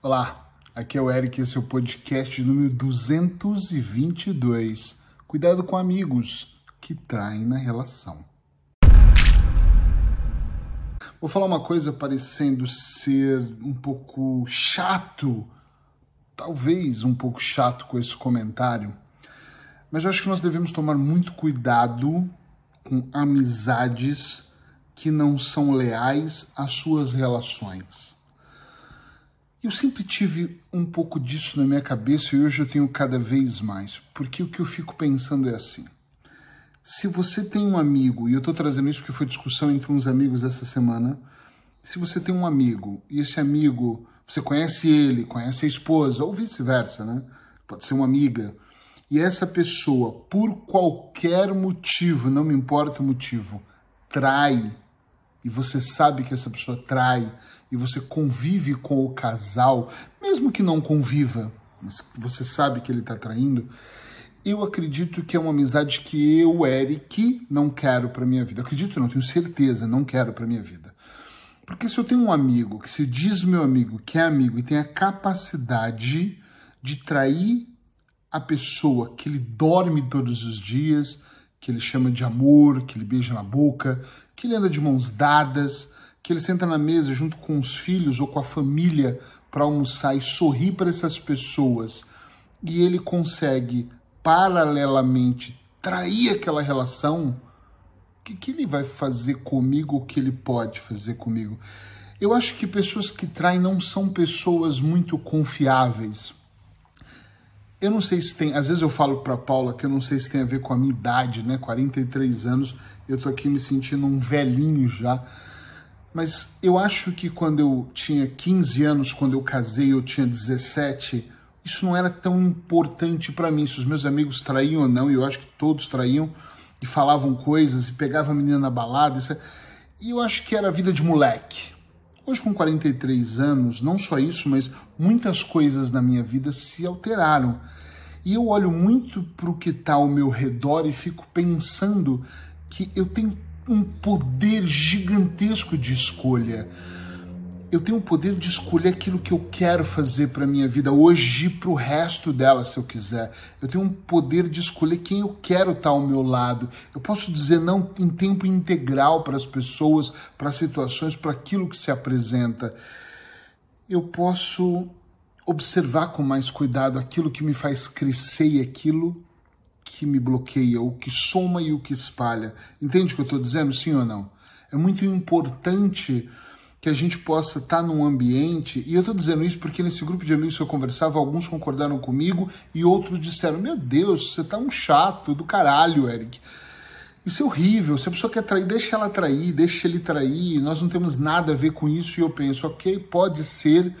Olá, aqui é o Eric, esse é o podcast número 222. Cuidado com amigos que traem na relação. Vou falar uma coisa parecendo ser um pouco chato, talvez um pouco chato com esse comentário, mas eu acho que nós devemos tomar muito cuidado com amizades que não são leais às suas relações. Eu sempre tive um pouco disso na minha cabeça e hoje eu tenho cada vez mais, porque o que eu fico pensando é assim. Se você tem um amigo, e eu estou trazendo isso porque foi discussão entre uns amigos essa semana, se você tem um amigo e esse amigo, você conhece ele, conhece a esposa, ou vice-versa, né? Pode ser uma amiga, e essa pessoa, por qualquer motivo, não me importa o motivo, trai, e você sabe que essa pessoa trai, e você convive com o casal, mesmo que não conviva, mas você sabe que ele está traindo, eu acredito que é uma amizade que eu, Eric, não quero para minha vida. Acredito, não tenho certeza, não quero para minha vida. Porque se eu tenho um amigo que se diz meu amigo, que é amigo e tem a capacidade de trair a pessoa que ele dorme todos os dias, que ele chama de amor, que ele beija na boca, que ele anda de mãos dadas, que ele senta na mesa junto com os filhos ou com a família para almoçar e sorrir para essas pessoas e ele consegue paralelamente trair aquela relação, o que, que ele vai fazer comigo, o que ele pode fazer comigo? Eu acho que pessoas que traem não são pessoas muito confiáveis. Eu não sei se tem, às vezes eu falo para Paula que eu não sei se tem a ver com a minha idade, né? 43 anos, eu tô aqui me sentindo um velhinho já mas eu acho que quando eu tinha 15 anos, quando eu casei, eu tinha 17, isso não era tão importante para mim. Se os meus amigos traíam ou não, e eu acho que todos traíam, e falavam coisas, e pegavam a menina na balada, isso, é, e eu acho que era a vida de moleque. Hoje, com 43 anos, não só isso, mas muitas coisas na minha vida se alteraram. E eu olho muito para o que está ao meu redor e fico pensando que eu tenho um poder gigantesco de escolha. Eu tenho o poder de escolher aquilo que eu quero fazer para minha vida hoje e para o resto dela, se eu quiser. Eu tenho um poder de escolher quem eu quero estar ao meu lado. Eu posso dizer não em tempo integral para as pessoas, para as situações, para aquilo que se apresenta. Eu posso observar com mais cuidado aquilo que me faz crescer e aquilo que me bloqueia, o que soma e o que espalha. Entende o que eu estou dizendo, sim ou não? É muito importante que a gente possa estar tá num ambiente, e eu estou dizendo isso porque nesse grupo de amigos que eu conversava, alguns concordaram comigo e outros disseram: Meu Deus, você tá um chato do caralho, Eric. Isso é horrível. Se a pessoa quer trair, deixa ela trair, deixa ele trair. Nós não temos nada a ver com isso. E eu penso, ok, pode ser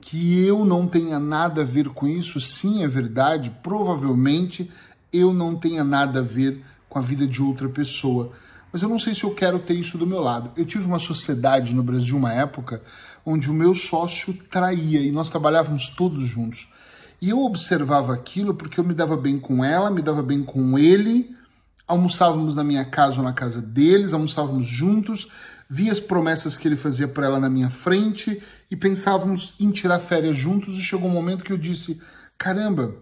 que eu não tenha nada a ver com isso. Sim, é verdade. Provavelmente eu não tenha nada a ver com a vida de outra pessoa. Mas eu não sei se eu quero ter isso do meu lado. Eu tive uma sociedade no Brasil, uma época, onde o meu sócio traía e nós trabalhávamos todos juntos. E eu observava aquilo porque eu me dava bem com ela, me dava bem com ele, almoçávamos na minha casa ou na casa deles, almoçávamos juntos, via as promessas que ele fazia para ela na minha frente e pensávamos em tirar férias juntos. E chegou um momento que eu disse: caramba,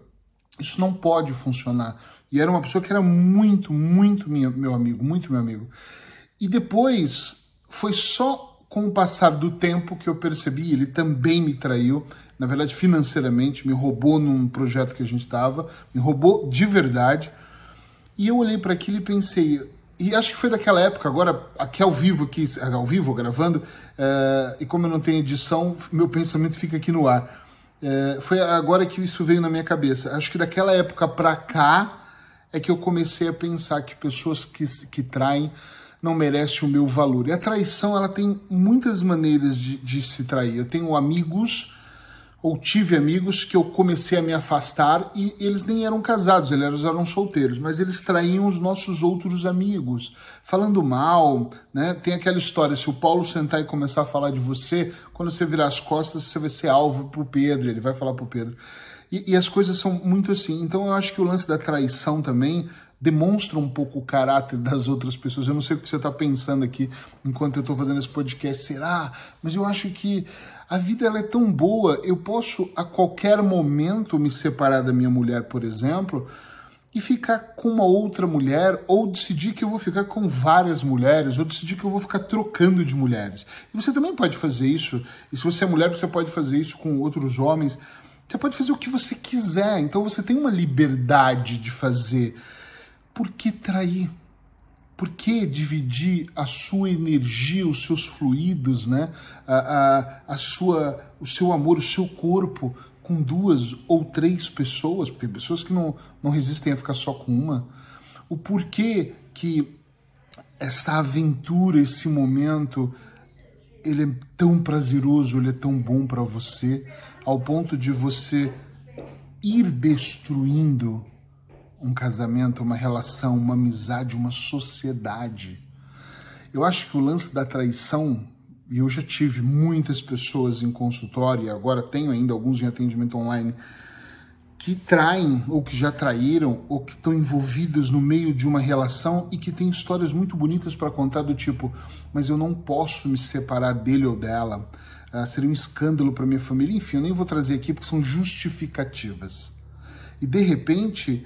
isso não pode funcionar. E era uma pessoa que era muito, muito minha, meu amigo, muito meu amigo. E depois foi só com o passar do tempo que eu percebi, ele também me traiu, na verdade financeiramente, me roubou num projeto que a gente estava, me roubou de verdade. E eu olhei para aquilo e pensei, e acho que foi daquela época, agora aqui ao vivo, aqui, ao vivo, gravando, uh, e como eu não tenho edição, meu pensamento fica aqui no ar. É, foi agora que isso veio na minha cabeça. Acho que daquela época para cá é que eu comecei a pensar que pessoas que, que traem não merecem o meu valor. E a traição ela tem muitas maneiras de, de se trair. Eu tenho amigos ou tive amigos que eu comecei a me afastar e eles nem eram casados, eles eram solteiros, mas eles traíam os nossos outros amigos, falando mal, né? Tem aquela história, se o Paulo sentar e começar a falar de você, quando você virar as costas, você vai ser alvo pro Pedro, ele vai falar pro Pedro. E, e as coisas são muito assim. Então eu acho que o lance da traição também demonstra um pouco o caráter das outras pessoas. Eu não sei o que você está pensando aqui enquanto eu estou fazendo esse podcast. Será? Mas eu acho que A vida ela é tão boa, eu posso a qualquer momento me separar da minha mulher, por exemplo, e ficar com uma outra mulher, ou decidir que eu vou ficar com várias mulheres, ou decidir que eu vou ficar trocando de mulheres. E você também pode fazer isso. E se você é mulher, você pode fazer isso com outros homens. Você pode fazer o que você quiser. Então você tem uma liberdade de fazer. Por que trair? Por que dividir a sua energia, os seus fluidos, né? a, a, a sua, o seu amor, o seu corpo com duas ou três pessoas? Porque tem pessoas que não, não resistem a ficar só com uma. O porquê que essa aventura, esse momento, ele é tão prazeroso, ele é tão bom para você, ao ponto de você ir destruindo um casamento, uma relação, uma amizade, uma sociedade. Eu acho que o lance da traição, e eu já tive muitas pessoas em consultório, e agora tenho ainda alguns em atendimento online, que traem, ou que já traíram, ou que estão envolvidos no meio de uma relação e que têm histórias muito bonitas para contar, do tipo, mas eu não posso me separar dele ou dela, uh, seria um escândalo para minha família, enfim, eu nem vou trazer aqui porque são justificativas. E de repente,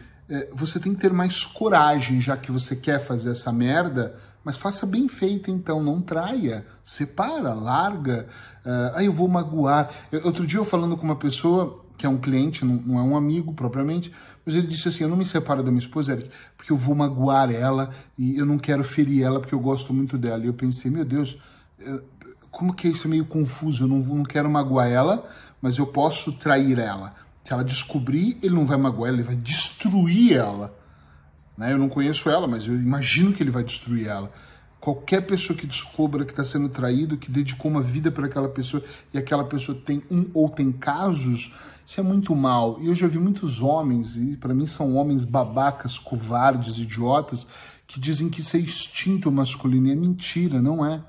você tem que ter mais coragem, já que você quer fazer essa merda, mas faça bem feito então, não traia, separa, larga. Uh, eu vou magoar. Eu, outro dia eu falando com uma pessoa que é um cliente, não, não, é um amigo propriamente, mas ele disse assim: Eu não me separo da minha esposa, Eric, porque eu vou magoar ela e eu não quero ferir ela porque eu gosto muito dela. E eu pensei: Meu Deus, é, como que isso é meio confuso? Eu não, não quero magoar ela, mas eu posso trair ela. Se ela descobrir, ele não vai magoar ele vai destruir ela. Né? Eu não conheço ela, mas eu imagino que ele vai destruir ela. Qualquer pessoa que descubra que está sendo traído, que dedicou uma vida para aquela pessoa e aquela pessoa tem um ou tem casos, isso é muito mal. E eu já vi muitos homens, e para mim são homens babacas, covardes, idiotas, que dizem que isso é instinto masculino. E é mentira, não é.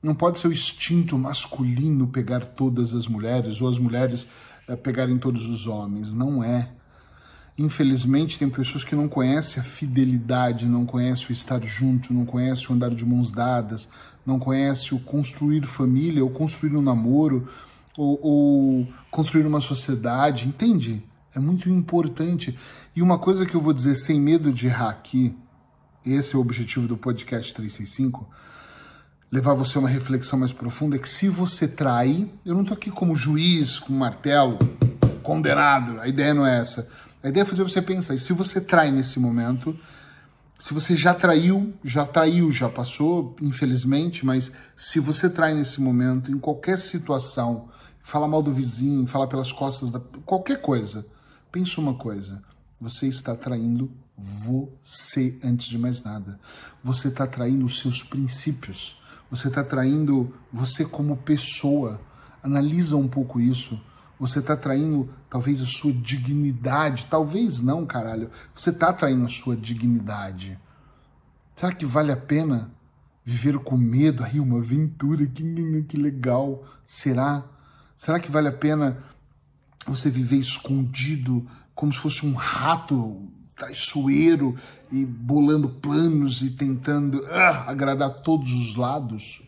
Não pode ser o instinto masculino pegar todas as mulheres, ou as mulheres é, pegarem todos os homens. Não é. Infelizmente, tem pessoas que não conhecem a fidelidade, não conhecem o estar junto, não conhecem o andar de mãos dadas, não conhecem o construir família, ou construir um namoro, ou, ou construir uma sociedade, entende? É muito importante. E uma coisa que eu vou dizer sem medo de errar aqui, esse é o objetivo do podcast 365, levar você a uma reflexão mais profunda é que se você trai, eu não estou aqui como juiz, com martelo, condenado, a ideia não é essa. A ideia é fazer você pensar, e se você trai nesse momento, se você já traiu, já traiu, já passou, infelizmente, mas se você trai nesse momento, em qualquer situação, fala mal do vizinho, fala pelas costas, da, qualquer coisa, pense uma coisa, você está traindo você antes de mais nada. Você está traindo os seus princípios você está traindo você como pessoa. Analisa um pouco isso. Você está traindo talvez a sua dignidade. Talvez não, caralho. Você está traindo a sua dignidade. Será que vale a pena viver com medo? Aí, uma aventura, que, que legal. Será? Será que vale a pena você viver escondido como se fosse um rato traiçoeiro e bolando planos e tentando uh, agradar todos os lados.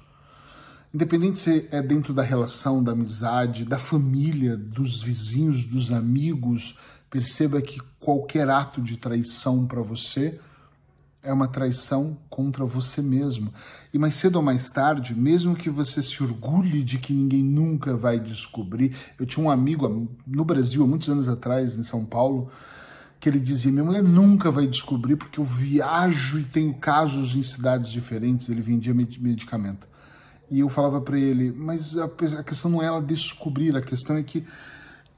Independente se é dentro da relação, da amizade, da família, dos vizinhos, dos amigos, perceba que qualquer ato de traição para você é uma traição contra você mesmo. E mais cedo ou mais tarde, mesmo que você se orgulhe de que ninguém nunca vai descobrir. Eu tinha um amigo no Brasil, há muitos anos atrás, em São Paulo, que ele dizia: minha mulher nunca vai descobrir porque eu viajo e tenho casos em cidades diferentes. Ele vendia medicamento. E eu falava para ele: mas a, questão não é ela descobrir, a questão é que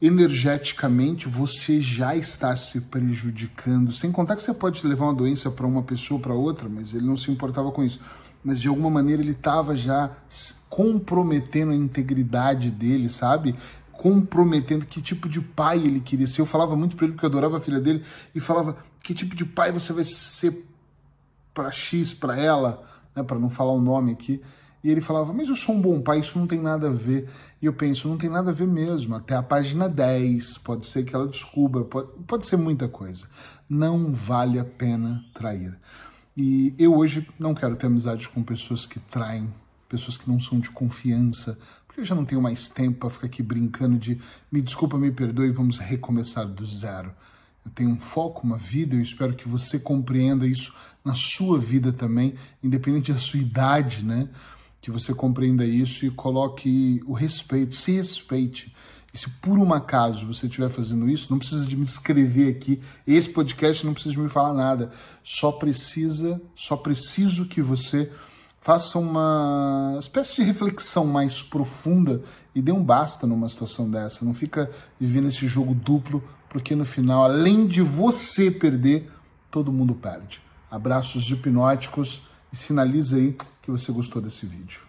energeticamente você já está se prejudicando. Sem contar que você pode levar uma doença para uma pessoa para outra, mas ele não se importava com isso. Mas de alguma maneira ele estava já comprometendo a integridade dele, sabe? Comprometendo que tipo de pai ele queria ser. Eu falava muito para ele porque eu adorava a filha dele e falava que tipo de pai você vai ser para X, para ela, né, para não falar o nome aqui. E ele falava, mas eu sou um bom pai, isso não tem nada a ver. E eu penso, não tem nada a ver mesmo. Até a página 10, pode ser que ela descubra, pode, pode ser muita coisa. Não vale a pena trair. E eu hoje não quero ter amizade com pessoas que traem, pessoas que não são de confiança, porque eu já não tenho mais tempo para ficar aqui brincando de me desculpa, me perdoe, vamos recomeçar do zero. Eu tenho um foco, uma vida, eu espero que você compreenda isso na sua vida também, independente da sua idade, né? Que você compreenda isso e coloque o respeito, se respeite. E se por um acaso você estiver fazendo isso, não precisa de me escrever aqui. Esse podcast não precisa de me falar nada. Só precisa, só preciso que você faça uma espécie de reflexão mais profunda e dê um basta numa situação dessa. Não fica vivendo esse jogo duplo, porque no final, além de você perder, todo mundo perde. Abraços hipnóticos e sinaliza aí que você gostou desse vídeo.